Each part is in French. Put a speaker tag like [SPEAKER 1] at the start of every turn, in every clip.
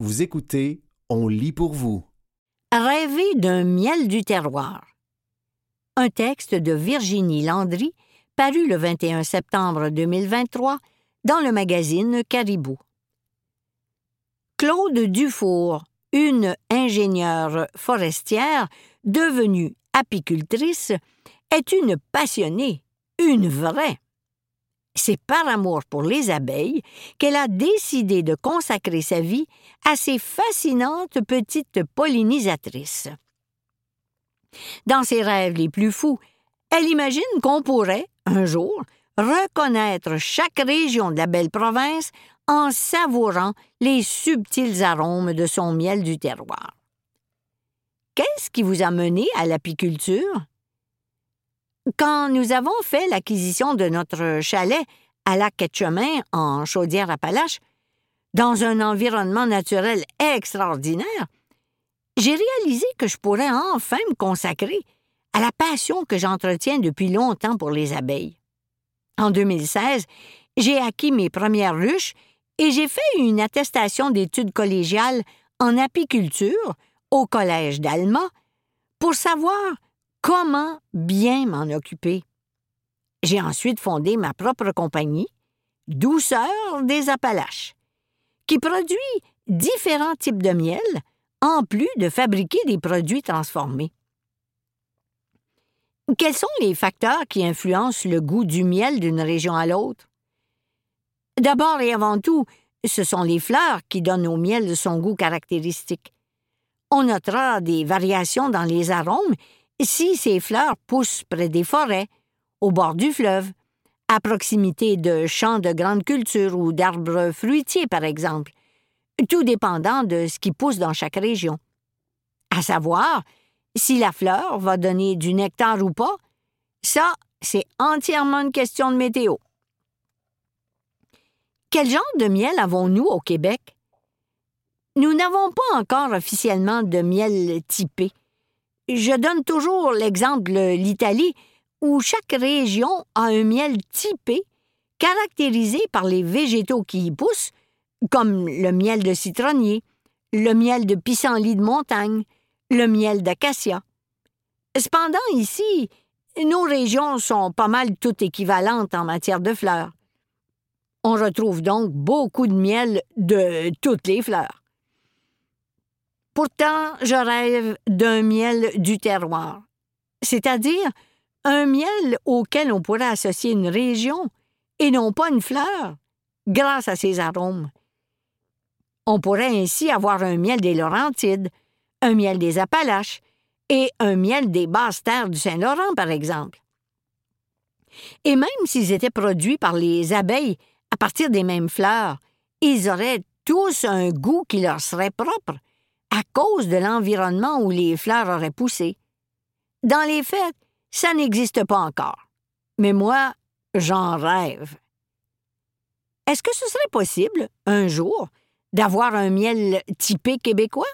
[SPEAKER 1] Vous écoutez On lit pour vous.
[SPEAKER 2] Rêver d'un miel du terroir. Un texte de Virginie Landry, paru le 21 septembre 2023 dans le magazine Caribou. Claude Dufour, une ingénieure forestière devenue apicultrice, est une passionnée, une vraie. C'est par amour pour les abeilles qu'elle a décidé de consacrer sa vie à ces fascinantes petites pollinisatrices. Dans ses rêves les plus fous, elle imagine qu'on pourrait, un jour, reconnaître chaque région de la belle province en savourant les subtils arômes de son miel du terroir. Qu'est-ce qui vous a mené à l'apiculture? Quand nous avons fait l'acquisition de notre chalet à lac Quetchemin, en Chaudière-Appalaches, dans un environnement naturel extraordinaire, j'ai réalisé que je pourrais enfin me consacrer à la passion que j'entretiens depuis longtemps pour les abeilles. En 2016, j'ai acquis mes premières ruches et j'ai fait une attestation d'études collégiales en apiculture au Collège d'Alma pour savoir comment bien m'en occuper? J'ai ensuite fondé ma propre compagnie, Douceur des Appalaches, qui produit différents types de miel, en plus de fabriquer des produits transformés. Quels sont les facteurs qui influencent le goût du miel d'une région à l'autre? D'abord et avant tout, ce sont les fleurs qui donnent au miel son goût caractéristique. On notera des variations dans les arômes si ces fleurs poussent près des forêts, au bord du fleuve, à proximité de champs de grande culture ou d'arbres fruitiers, par exemple, tout dépendant de ce qui pousse dans chaque région. À savoir, si la fleur va donner du nectar ou pas, ça, c'est entièrement une question de météo. Quel genre de miel avons-nous au Québec? Nous n'avons pas encore officiellement de miel typé. Je donne toujours l'exemple de l'Italie, où chaque région a un miel typé, caractérisé par les végétaux qui y poussent, comme le miel de citronnier, le miel de pissenlit de montagne, le miel d'acacia. Cependant, ici, nos régions sont pas mal toutes équivalentes en matière de fleurs. On retrouve donc beaucoup de miel de toutes les fleurs. Pourtant, je rêve d'un miel du terroir, c'est-à-dire un miel auquel on pourrait associer une région et non pas une fleur, grâce à ses arômes. On pourrait ainsi avoir un miel des Laurentides, un miel des Appalaches et un miel des basses terres du Saint-Laurent, par exemple. Et même s'ils étaient produits par les abeilles à partir des mêmes fleurs, ils auraient tous un goût qui leur serait propre, à cause de l'environnement où les fleurs auraient poussé. Dans les faits, ça n'existe pas encore. Mais moi, j'en rêve. Est-ce que ce serait possible, un jour, d'avoir un miel typé québécois?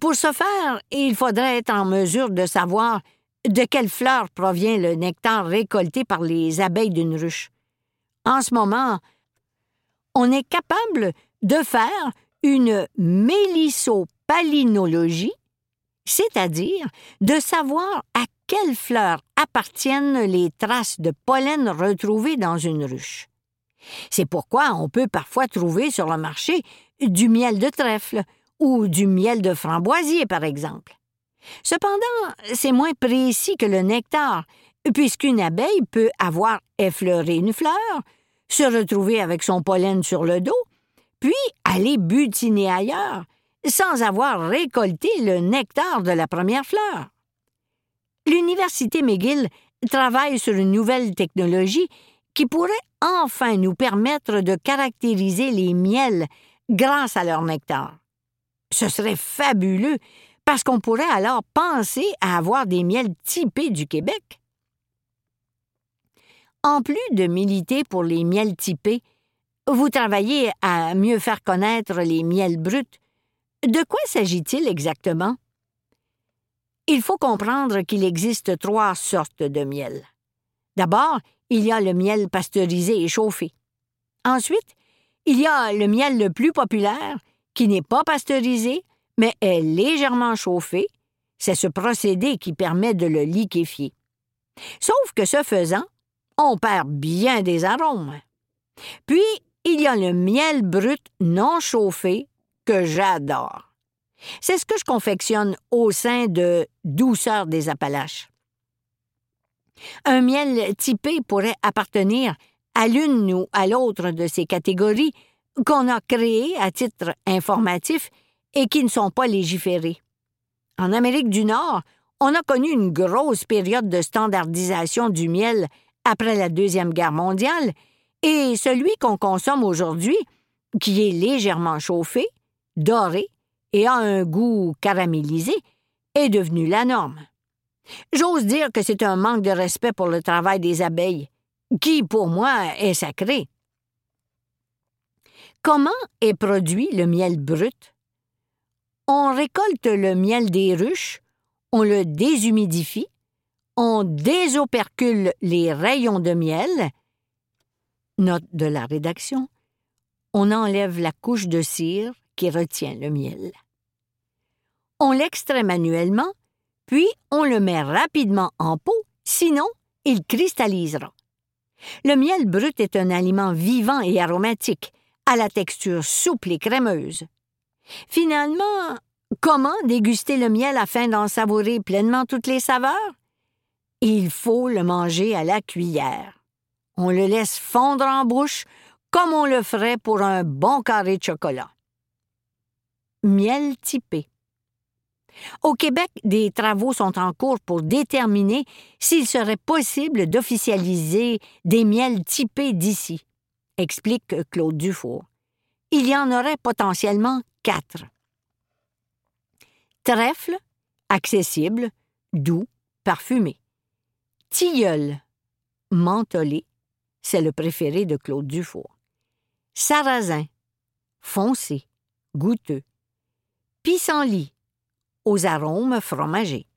[SPEAKER 2] Pour ce faire, il faudrait être en mesure de savoir de quelle fleur provient le nectar récolté par les abeilles d'une ruche. En ce moment, on est capable de faire une mélissopalinologie, c'est-à-dire de savoir à quelle fleur appartiennent les traces de pollen retrouvées dans une ruche. C'est pourquoi on peut parfois trouver sur le marché du miel de trèfle ou du miel de framboisier, par exemple. Cependant, c'est moins précis que le nectar, puisqu'une abeille peut avoir effleuré une fleur, se retrouver avec son pollen sur le dos, puis aller butiner ailleurs, sans avoir récolté le nectar de la première fleur. L'Université McGill travaille sur une nouvelle technologie qui pourrait enfin nous permettre de caractériser les miels grâce à leur nectar. Ce serait fabuleux parce qu'on pourrait alors penser à avoir des miels typés du Québec. En plus de militer pour les miels typés, vous travaillez à mieux faire connaître les miels bruts. De quoi s'agit-il exactement? Il faut comprendre qu'il existe trois sortes de miel. D'abord, il y a le miel pasteurisé et chauffé. Ensuite, Il y a le miel le plus populaire, qui n'est pas pasteurisé, mais est légèrement chauffé. C'est ce procédé qui permet de le liquéfier. Sauf que ce faisant, on perd bien des arômes. Puis, il y a le miel brut non chauffé que j'adore. C'est ce que je confectionne au sein de Douceur des Appalaches. Un miel typé pourrait appartenir à l'une ou à l'autre de ces catégories qu'on a créées à titre informatif et qui ne sont pas légiférées. En Amérique du Nord, on a connu une grosse période de standardisation du miel après la Deuxième Guerre mondiale, et celui qu'on consomme aujourd'hui, qui est légèrement chauffé, doré et a un goût caramélisé, est devenu la norme. J'ose dire que c'est un manque de respect pour le travail des abeilles, qui, pour moi, est sacré. Comment est produit le miel brut? On récolte le miel des ruches, on le déshumidifie, on désopercule les rayons de miel. Note de la rédaction. On enlève la couche de cire qui retient le miel. On l'extrait manuellement, puis on le met rapidement en pot, sinon il cristallisera. Le miel brut est un aliment vivant et aromatique, à la texture souple et crémeuse. Finalement, comment déguster le miel afin d'en savourer pleinement toutes les saveurs? Il faut le manger à la cuillère. On le laisse fondre en bouche comme on le ferait pour un bon carré de chocolat. Miel typé. Au Québec, des travaux sont en cours pour déterminer s'il serait possible d'officialiser des miels typés d'ici, explique Claude Dufour. Il y en aurait potentiellement quatre. Trèfle, accessible, doux, parfumé. Tilleul, mentholé, c'est le préféré de Claude Dufour. Sarrasin, foncé, goûteux. Pissenlit, aux arômes fromagés.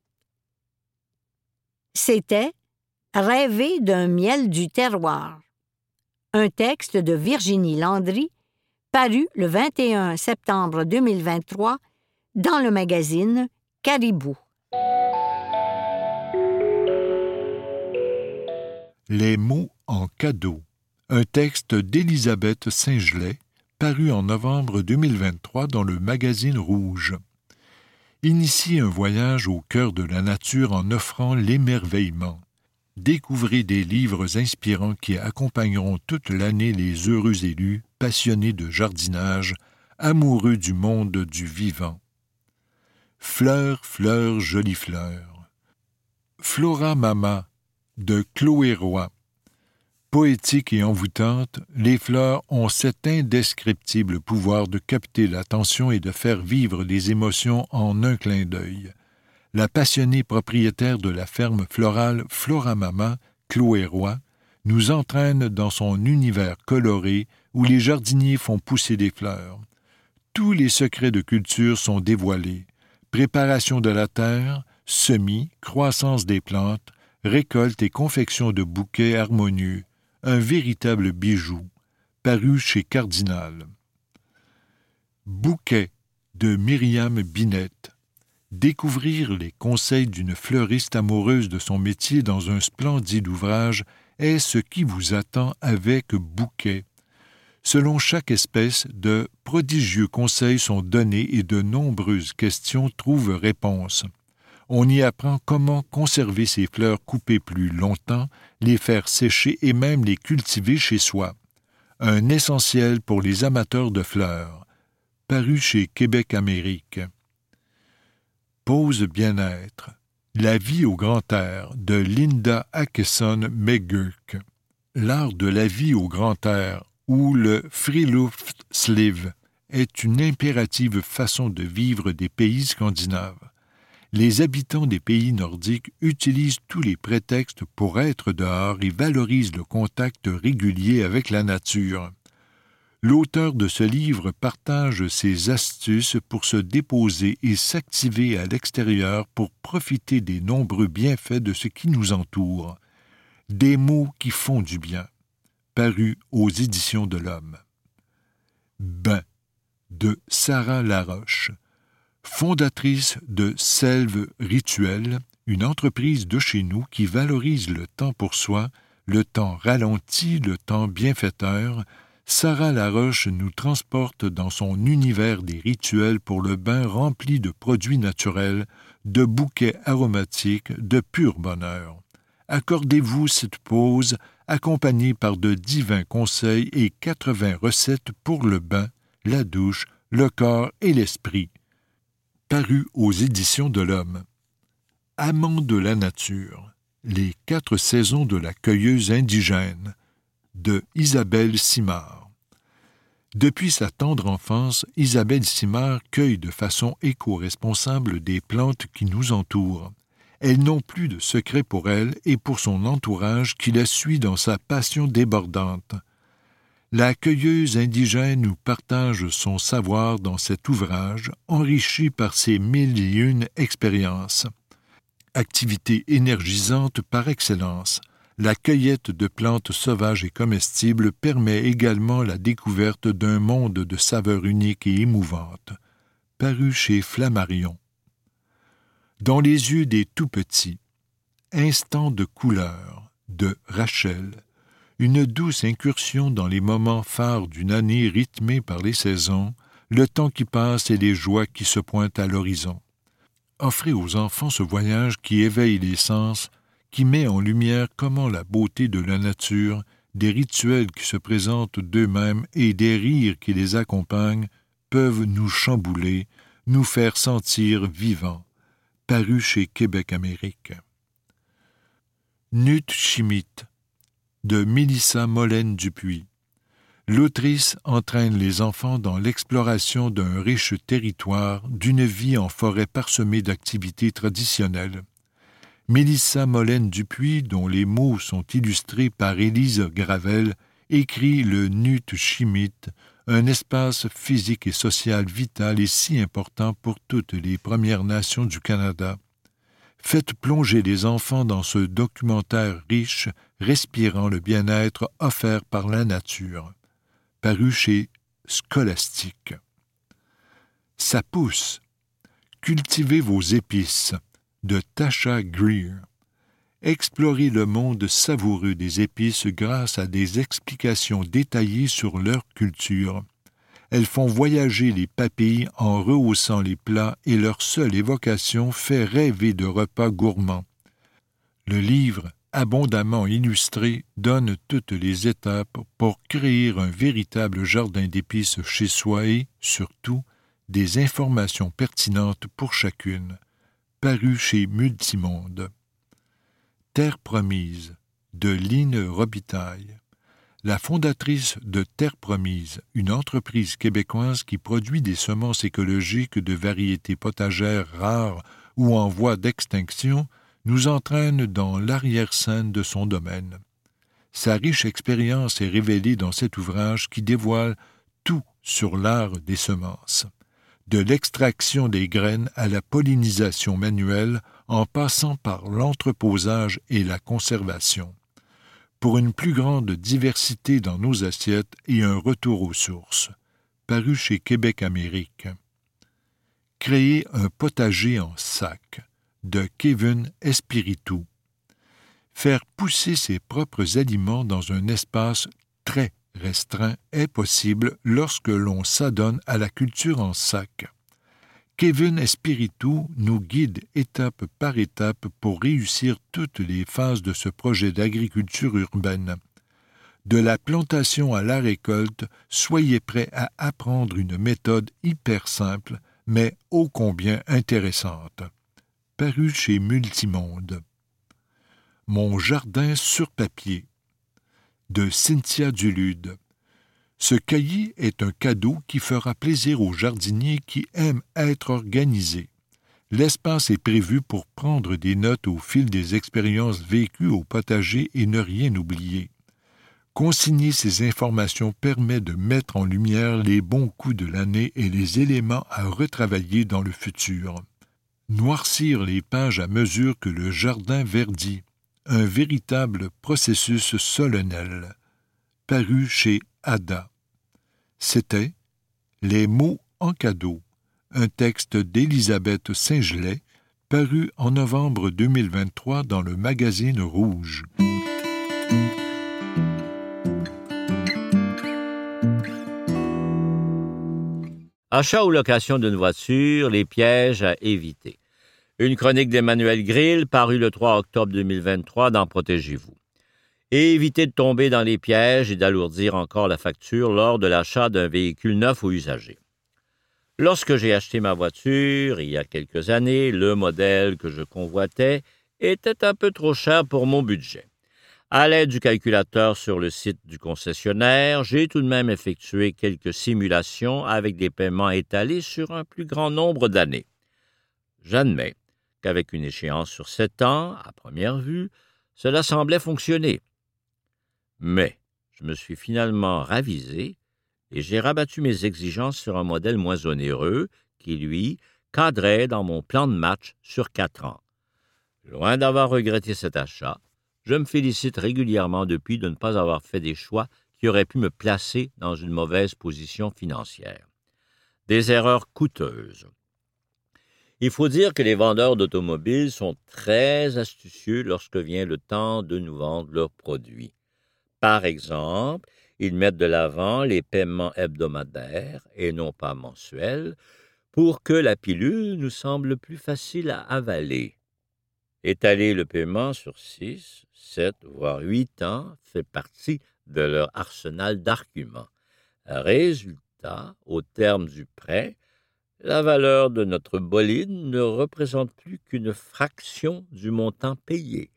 [SPEAKER 2] C'était Rêver d'un miel du terroir. Un texte de Virginie Landry, paru le 21 septembre 2023 dans le magazine Caribou.
[SPEAKER 3] Les mots en cadeau. Un texte d'Élisabeth Saint-Gelais, paru en novembre 2023 dans le magazine Rouge. Initiez un voyage au cœur de la nature en offrant l'émerveillement. Découvrez des livres inspirants qui accompagneront toute l'année les heureux élus, passionnés de jardinage, amoureux du monde du vivant. Fleurs, fleurs, jolies fleurs. Flora Mama de Chloé Roy. Poétiques et envoûtantes, les fleurs ont cet indescriptible pouvoir de capter l'attention et de faire vivre des émotions en un clin d'œil. La passionnée propriétaire de la ferme florale Floramama, Chloé Roy, nous entraîne dans son univers coloré où les jardiniers font pousser des fleurs. Tous les secrets de culture sont dévoilés. Préparation de la terre, semis, croissance des plantes, récolte et confection de bouquets harmonieux, un véritable bijou, paru chez Cardinal. Bouquet de Myriam Binette. Découvrir les conseils d'une fleuriste amoureuse de son métier dans un splendide ouvrage est ce qui vous attend avec Bouquet. Selon chaque espèce, de prodigieux conseils sont donnés et de nombreuses questions trouvent réponse on y apprend comment conserver ces fleurs coupées plus longtemps, les faire sécher et même les cultiver chez soi. Un essentiel pour les amateurs de fleurs. Paru chez Québec Amérique. Pause bien-être. La vie au grand air de Linda Ackeson McGurk. L'art de la vie au grand air ou le Friluftsliv est une impérative façon de vivre des pays scandinaves les habitants des pays nordiques utilisent tous les prétextes pour être dehors et valorisent le contact régulier avec la nature. L'auteur de ce livre partage ses astuces pour se déposer et s'activer à l'extérieur pour profiter des nombreux bienfaits de ce qui nous entoure. Des mots qui font du bien. Paru aux éditions de l'Homme. Bain de Sarah Laroche, fondatrice de Selve Rituel, une entreprise de chez nous qui valorise le temps pour soi, le temps ralenti, le temps bienfaiteur, Sarah Laroche nous transporte dans son univers des rituels pour le bain rempli de produits naturels, de bouquets aromatiques, de pur bonheur. Accordez-vous cette pause accompagnée par de divins conseils et quatre-vingts recettes pour le bain, la douche, le corps et l'esprit. Paru aux éditions de l'Homme. Amant de la nature. Les quatre saisons de la cueilleuse indigène de Isabelle Simard. Depuis sa tendre enfance, Isabelle Simard cueille de façon éco-responsable des plantes qui nous entourent. Elles n'ont plus de secret pour elle et pour son entourage qui la suit dans sa passion débordante. La cueilleuse indigène nous partage son savoir dans cet ouvrage, enrichi par ses mille et une expériences activité énergisante par excellence. La cueillette de plantes sauvages et comestibles permet également la découverte d'un monde de saveurs uniques et émouvantes. Paru chez Flammarion. Dans les yeux des tout petits, Instant de couleur de Rachel, une douce incursion dans les moments phares d'une année rythmée par les saisons, le temps qui passe et les joies qui se pointent à l'horizon offrez aux enfants ce voyage qui éveille les sens, qui met en lumière comment la beauté de la nature, des rituels qui se présentent d'eux-mêmes et des rires qui les accompagnent peuvent nous chambouler, nous faire sentir vivants. Paru chez Québec Amérique. Nut Chimite de Mélissa Molène Dupuis l'autrice entraîne les enfants dans l'exploration d'un riche territoire, d'une vie en forêt parsemée d'activités traditionnelles. Mélissa Molène Dupuis, dont les mots sont illustrés par Élise Gravel, écrit le Nut Chimite, un espace physique et social vital et si important pour toutes les Premières Nations du Canada. Faites plonger les enfants dans ce documentaire riche, respirant le bien-être offert par la nature paru chez Scholastique. Ça pousse. Cultivez vos épices de Tasha Greer. Explorez le monde savoureux des épices grâce à des explications détaillées sur leur culture. Elles font voyager les papilles en rehaussant les plats et leur seule évocation fait rêver de repas gourmands. Le livre abondamment illustré, donne toutes les étapes pour créer un véritable jardin d'épices chez soi et, surtout, des informations pertinentes pour chacune. Paru chez Multimonde. Terre promise de Line Robitaille. La fondatrice de Terre Promise, une entreprise québécoise qui produit des semences écologiques de variétés potagères rares ou en voie d'extinction, nous entraîne dans l'arrière-scène de son domaine. Sa riche expérience est révélée dans cet ouvrage qui dévoile tout sur l'art des semences, de l'extraction des graines à la pollinisation manuelle en passant par l'entreposage et la conservation, pour une plus grande diversité dans nos assiettes et un retour aux sources, paru chez Québec Amérique. Créer un potager en sac de Kevin Espiritu. Faire pousser ses propres aliments dans un espace très restreint est possible lorsque l'on s'adonne à la culture en sac. Kevin Espiritu nous guide étape par étape pour réussir toutes les phases de ce projet d'agriculture urbaine. De la plantation à la récolte, soyez prêts à apprendre une méthode hyper simple, mais ô combien intéressante paru chez Multimonde. Mon jardin sur papier de Cynthia Dulude. Ce cahier est un cadeau qui fera plaisir aux jardiniers qui aiment être organisés. L'espace est prévu pour prendre des notes au fil des expériences vécues au potager et ne rien oublier. Consigner ces informations permet de mettre en lumière les bons coups de l'année et les éléments à retravailler dans le futur noircir les pages à mesure que le jardin verdit, un véritable processus solennel, paru chez Ada. C'était Les mots en cadeau, un texte d'Élisabeth Saint-Gelais, paru en novembre 2023 dans le magazine Rouge.
[SPEAKER 4] Achat ou location d'une voiture, les pièges à éviter. Une chronique d'Emmanuel Grill parue le 3 octobre 2023 dans Protégez-vous. Et évitez de tomber dans les pièges et d'alourdir encore la facture lors de l'achat d'un véhicule neuf ou usagé. Lorsque j'ai acheté ma voiture, il y a quelques années, le modèle que je convoitais était un peu trop cher pour mon budget. À l'aide du calculateur sur le site du concessionnaire, j'ai tout de même effectué quelques simulations avec des paiements étalés sur un plus grand nombre d'années. J'admets qu'avec une échéance sur sept ans, à première vue, cela semblait fonctionner. Mais je me suis finalement ravisé et j'ai rabattu mes exigences sur un modèle moins onéreux qui, lui, cadrait dans mon plan de match sur quatre ans. Loin d'avoir regretté cet achat, je me félicite régulièrement depuis de ne pas avoir fait des choix qui auraient pu me placer dans une mauvaise position financière. Des erreurs coûteuses. Il faut dire que les vendeurs d'automobiles sont très astucieux lorsque vient le temps de nous vendre leurs produits. Par exemple, ils mettent de l'avant les paiements hebdomadaires et non pas mensuels pour que la pilule nous semble plus facile à avaler. Étaler le paiement sur six, sept, voire huit ans fait partie de leur arsenal d'arguments. Résultat, au terme du prêt, la valeur de notre bolide ne représente plus qu'une fraction du montant payé.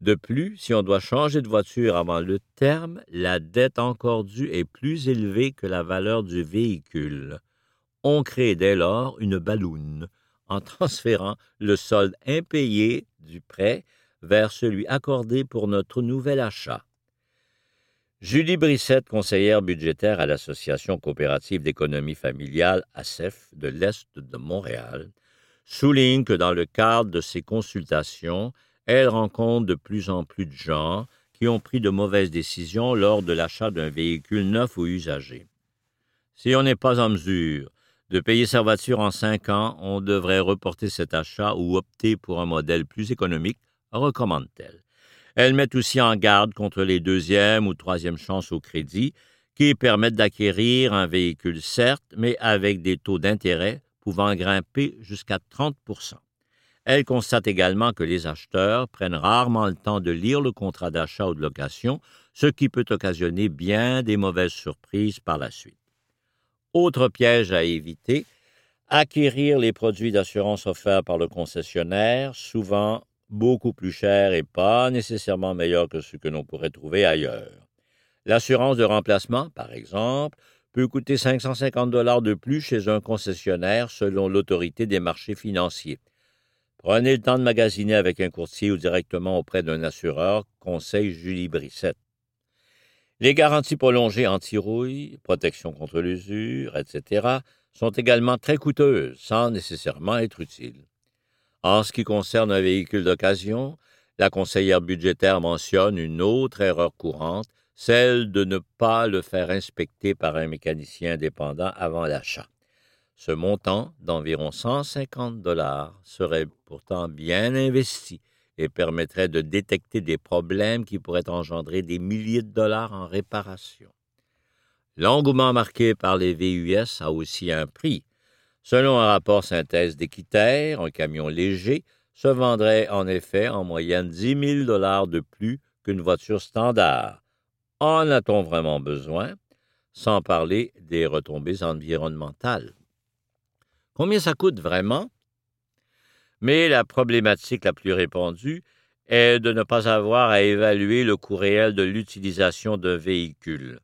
[SPEAKER 4] De plus, si on doit changer de voiture avant le terme, la dette encore due est plus élevée que la valeur du véhicule. On crée dès lors une balloune en transférant le solde impayé du prêt vers celui accordé pour notre nouvel achat. Julie Brissette, conseillère budgétaire à l'Association coopérative d'économie familiale ACEF de l'Est de Montréal, souligne que dans le cadre de ces consultations, elle rencontre de plus en plus de gens qui ont pris de mauvaises décisions lors de l'achat d'un véhicule neuf ou usagé. Si on n'est pas en mesure de payer sa voiture en cinq ans, on devrait reporter cet achat ou opter pour un modèle plus économique, recommande-t-elle. Elle met aussi en garde contre les deuxième ou troisième chances au crédit qui permettent d'acquérir un véhicule certes, mais avec des taux d'intérêt pouvant grimper jusqu'à 30 Elle constate également que les acheteurs prennent rarement le temps de lire le contrat d'achat ou de location, ce qui peut occasionner bien des mauvaises surprises par la suite. Autre piège à éviter, acquérir les produits d'assurance offerts par le concessionnaire, souvent beaucoup plus chers et pas nécessairement meilleurs que ceux que l'on pourrait trouver ailleurs. L'assurance de remplacement, par exemple, peut coûter 550 dollars de plus chez un concessionnaire selon l'autorité des marchés financiers. Prenez le temps de magasiner avec un courtier ou directement auprès d'un assureur, conseille Julie Brissette. Les garanties prolongées anti-rouille, protection contre l'usure, etc., sont également très coûteuses, sans nécessairement être utiles. En ce qui concerne un véhicule d'occasion, la conseillère budgétaire mentionne une autre erreur courante, celle de ne pas le faire inspecter par un mécanicien indépendant avant l'achat. Ce montant d'environ 150 dollars serait pourtant bien investi et permettrait de détecter des problèmes qui pourraient engendrer des milliers de dollars en réparation. L'engouement marqué par les VUS a aussi un prix. Selon un rapport synthèse d'Équiterre, un camion léger se vendrait en effet en moyenne 10 000 dollars de plus qu'une voiture standard. En a-t-on vraiment besoin? Sans parler des retombées environnementales. Combien ça coûte vraiment? Mais la problématique la plus répandue est de ne pas avoir à évaluer le coût réel de l'utilisation d'un véhicule.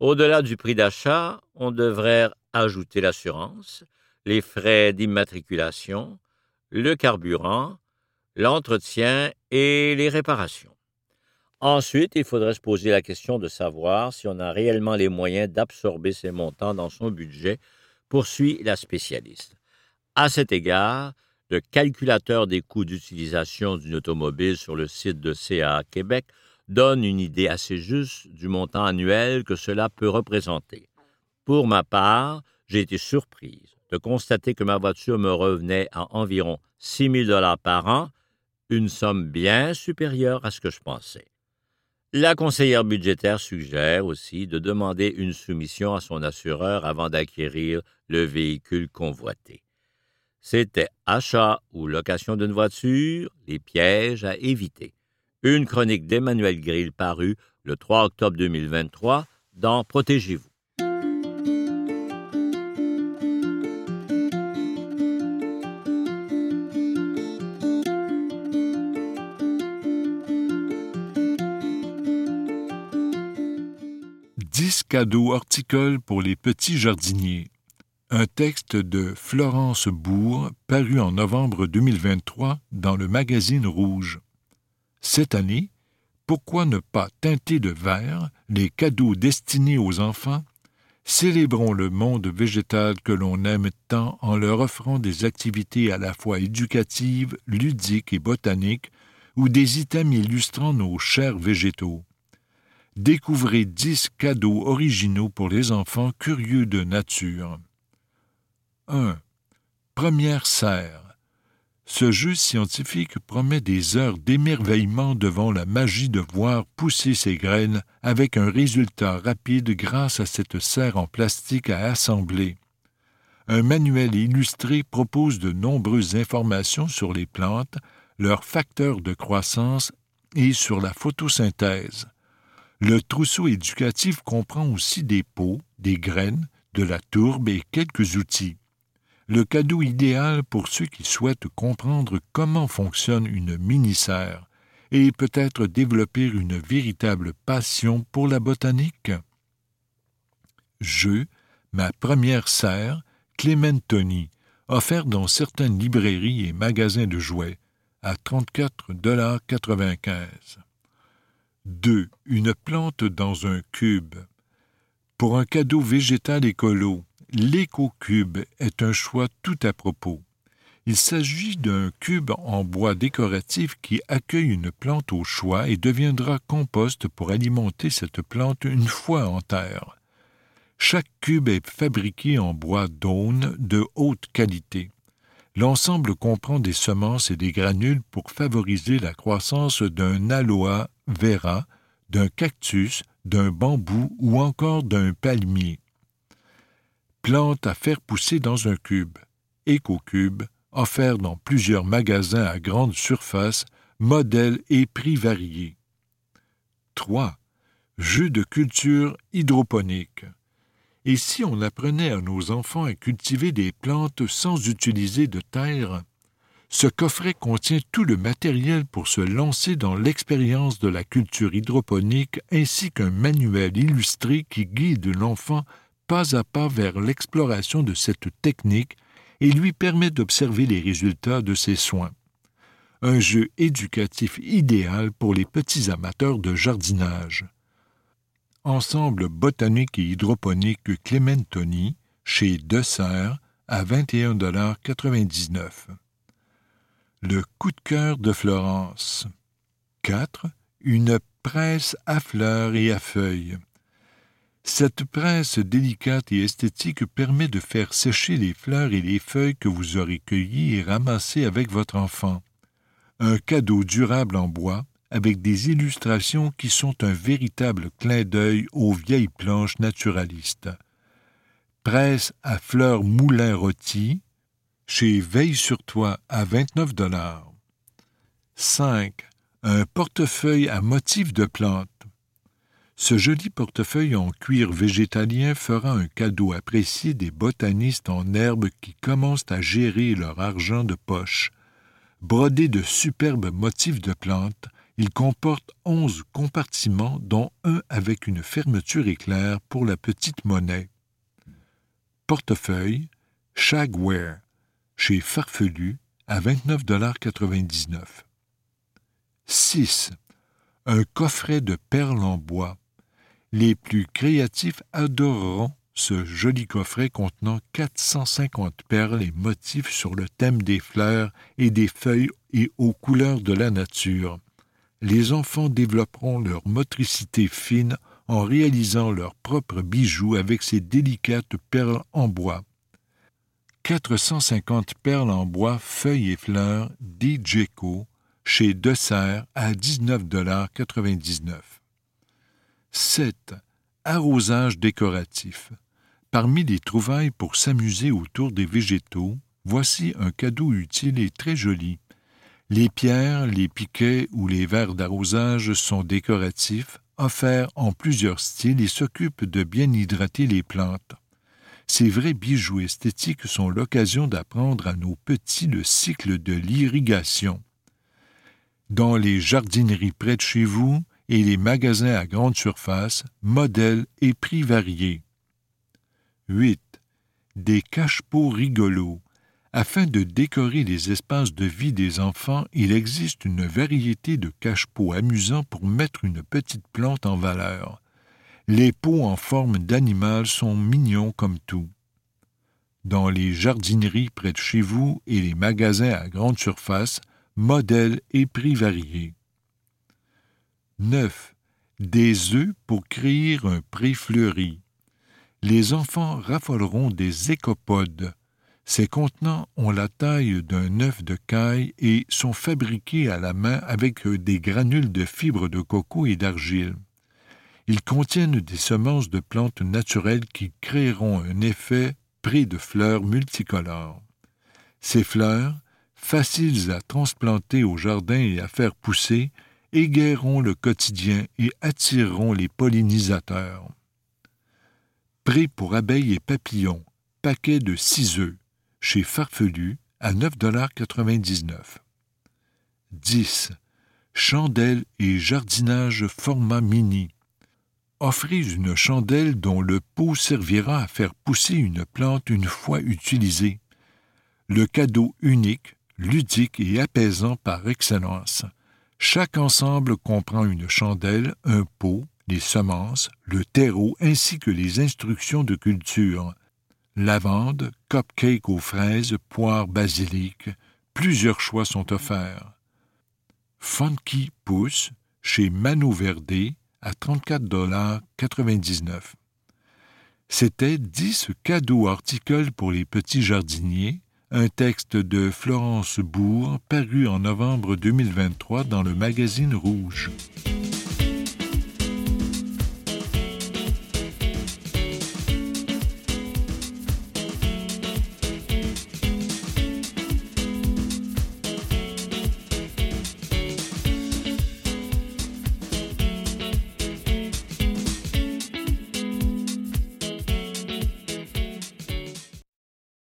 [SPEAKER 4] Au-delà du prix d'achat, on devrait ajouter l'assurance, les frais d'immatriculation, le carburant, l'entretien et les réparations. Ensuite, il faudrait se poser la question de savoir si on a réellement les moyens d'absorber ces montants dans son budget, poursuit la spécialiste. À cet égard, le calculateur des coûts d'utilisation d'une automobile sur le site de CA Québec donne une idée assez juste du montant annuel que cela peut représenter. Pour ma part, j'ai été surprise de constater que ma voiture me revenait à environ 6 000 dollars par an, une somme bien supérieure à ce que je pensais. La conseillère budgétaire suggère aussi de demander une soumission à son assureur avant d'acquérir le véhicule convoité. C'était achat ou location d'une voiture, les pièges à éviter. Une chronique d'Emmanuel Grill parue le 3 octobre 2023 dans Protégez-vous.
[SPEAKER 3] cadeaux horticoles pour les petits jardiniers. Un texte de Florence Bourg paru en novembre 2023 dans le magazine Rouge. Cette année, pourquoi ne pas teinter de vert les cadeaux destinés aux enfants? Célébrons le monde végétal que l'on aime tant en leur offrant des activités à la fois éducatives, ludiques et botaniques, ou des items illustrant nos chers végétaux découvrez dix cadeaux originaux pour les enfants curieux de nature. 1. Première serre. Ce jeu scientifique promet des heures d'émerveillement devant la magie de voir pousser ses graines avec un résultat rapide grâce à cette serre en plastique à assembler. Un manuel illustré propose de nombreuses informations sur les plantes, leurs facteurs de croissance et sur la photosynthèse. Le trousseau éducatif comprend aussi des pots, des graines, de la tourbe et quelques outils. Le cadeau idéal pour ceux qui souhaitent comprendre comment fonctionne une mini-serre et peut-être développer une véritable passion pour la botanique. Jeu, ma première serre, Clementoni, offert dans certaines librairies et magasins de jouets, à 34,95 2. Une plante dans un cube. Pour un cadeau végétal écolo, l'éco-cube est un choix tout à propos. Il s'agit d'un cube en bois décoratif qui accueille une plante au choix et deviendra compost pour alimenter cette plante une fois en terre. Chaque cube est fabriqué en bois d'aune de haute qualité. L'ensemble comprend des semences et des granules pour favoriser la croissance d'un aloe vera, d'un cactus, d'un bambou ou encore d'un palmier. Plante à faire pousser dans un cube. Éco-cube, offert dans plusieurs magasins à grande surface, modèles et prix variés. 3. Jeux de culture hydroponique. Et si on apprenait à nos enfants à cultiver des plantes sans utiliser de terre Ce coffret contient tout le matériel pour se lancer dans l'expérience de la culture hydroponique ainsi qu'un manuel illustré qui guide l'enfant pas à pas vers l'exploration de cette technique et lui permet d'observer les résultats de ses soins. Un jeu éducatif idéal pour les petits amateurs de jardinage. Ensemble botanique et hydroponique Clementoni chez Dessert à 21,99 Le coup de cœur de Florence. 4. Une presse à fleurs et à feuilles. Cette presse délicate et esthétique permet de faire sécher les fleurs et les feuilles que vous aurez cueillies et ramassées avec votre enfant. Un cadeau durable en bois, avec des illustrations qui sont un véritable clin d'œil aux vieilles planches naturalistes. Presse à fleurs moulin rôti, chez Veille sur toi à 29 dollars. 5. Un portefeuille à motif de plantes. Ce joli portefeuille en cuir végétalien fera un cadeau apprécié des botanistes en herbe qui commencent à gérer leur argent de poche. Brodé de superbes motifs de plantes, il comporte onze compartiments, dont un avec une fermeture éclair pour la petite monnaie. Portefeuille, Shagware, chez Farfelu, à 29,99 6. Un coffret de perles en bois. Les plus créatifs adoreront ce joli coffret contenant 450 perles et motifs sur le thème des fleurs et des feuilles et aux couleurs de la nature les enfants développeront leur motricité fine en réalisant leurs propres bijoux avec ces délicates perles en bois. 450 perles en bois, feuilles et fleurs d'Ijeco chez Dessert à 19,99 7. Arrosage décoratif. Parmi les trouvailles pour s'amuser autour des végétaux, voici un cadeau utile et très joli. Les pierres, les piquets ou les verres d'arrosage sont décoratifs, offerts en plusieurs styles et s'occupent de bien hydrater les plantes. Ces vrais bijoux esthétiques sont l'occasion d'apprendre à nos petits le cycle de l'irrigation. Dans les jardineries près de chez vous et les magasins à grande surface, modèles et prix variés. 8. Des cache-pots rigolos. Afin de décorer les espaces de vie des enfants, il existe une variété de cache-pots amusants pour mettre une petite plante en valeur. Les pots en forme d'animal sont mignons comme tout. Dans les jardineries près de chez vous et les magasins à grande surface, modèles et prix variés. 9. Des œufs pour créer un pré fleuri. Les enfants raffoleront des écopodes. Ces contenants ont la taille d'un œuf de caille et sont fabriqués à la main avec des granules de fibres de coco et d'argile. Ils contiennent des semences de plantes naturelles qui créeront un effet près de fleurs multicolores. Ces fleurs, faciles à transplanter au jardin et à faire pousser, égaieront le quotidien et attireront les pollinisateurs. Prêt pour abeilles et papillons, paquet de six œufs, chez Farfelu, à 9,99 10. Chandelles et jardinage format mini, offrez une chandelle dont le pot servira à faire pousser une plante une fois utilisée. Le cadeau unique, ludique et apaisant par excellence. Chaque ensemble comprend une chandelle, un pot, les semences, le terreau ainsi que les instructions de culture. Lavande, cupcake aux fraises, poire basilic, plusieurs choix sont offerts. Funky pousse chez Mano Verde, à 34,99 C'était dix cadeaux articles pour les petits jardiniers, un texte de Florence Bourg paru en novembre 2023 dans le magazine Rouge.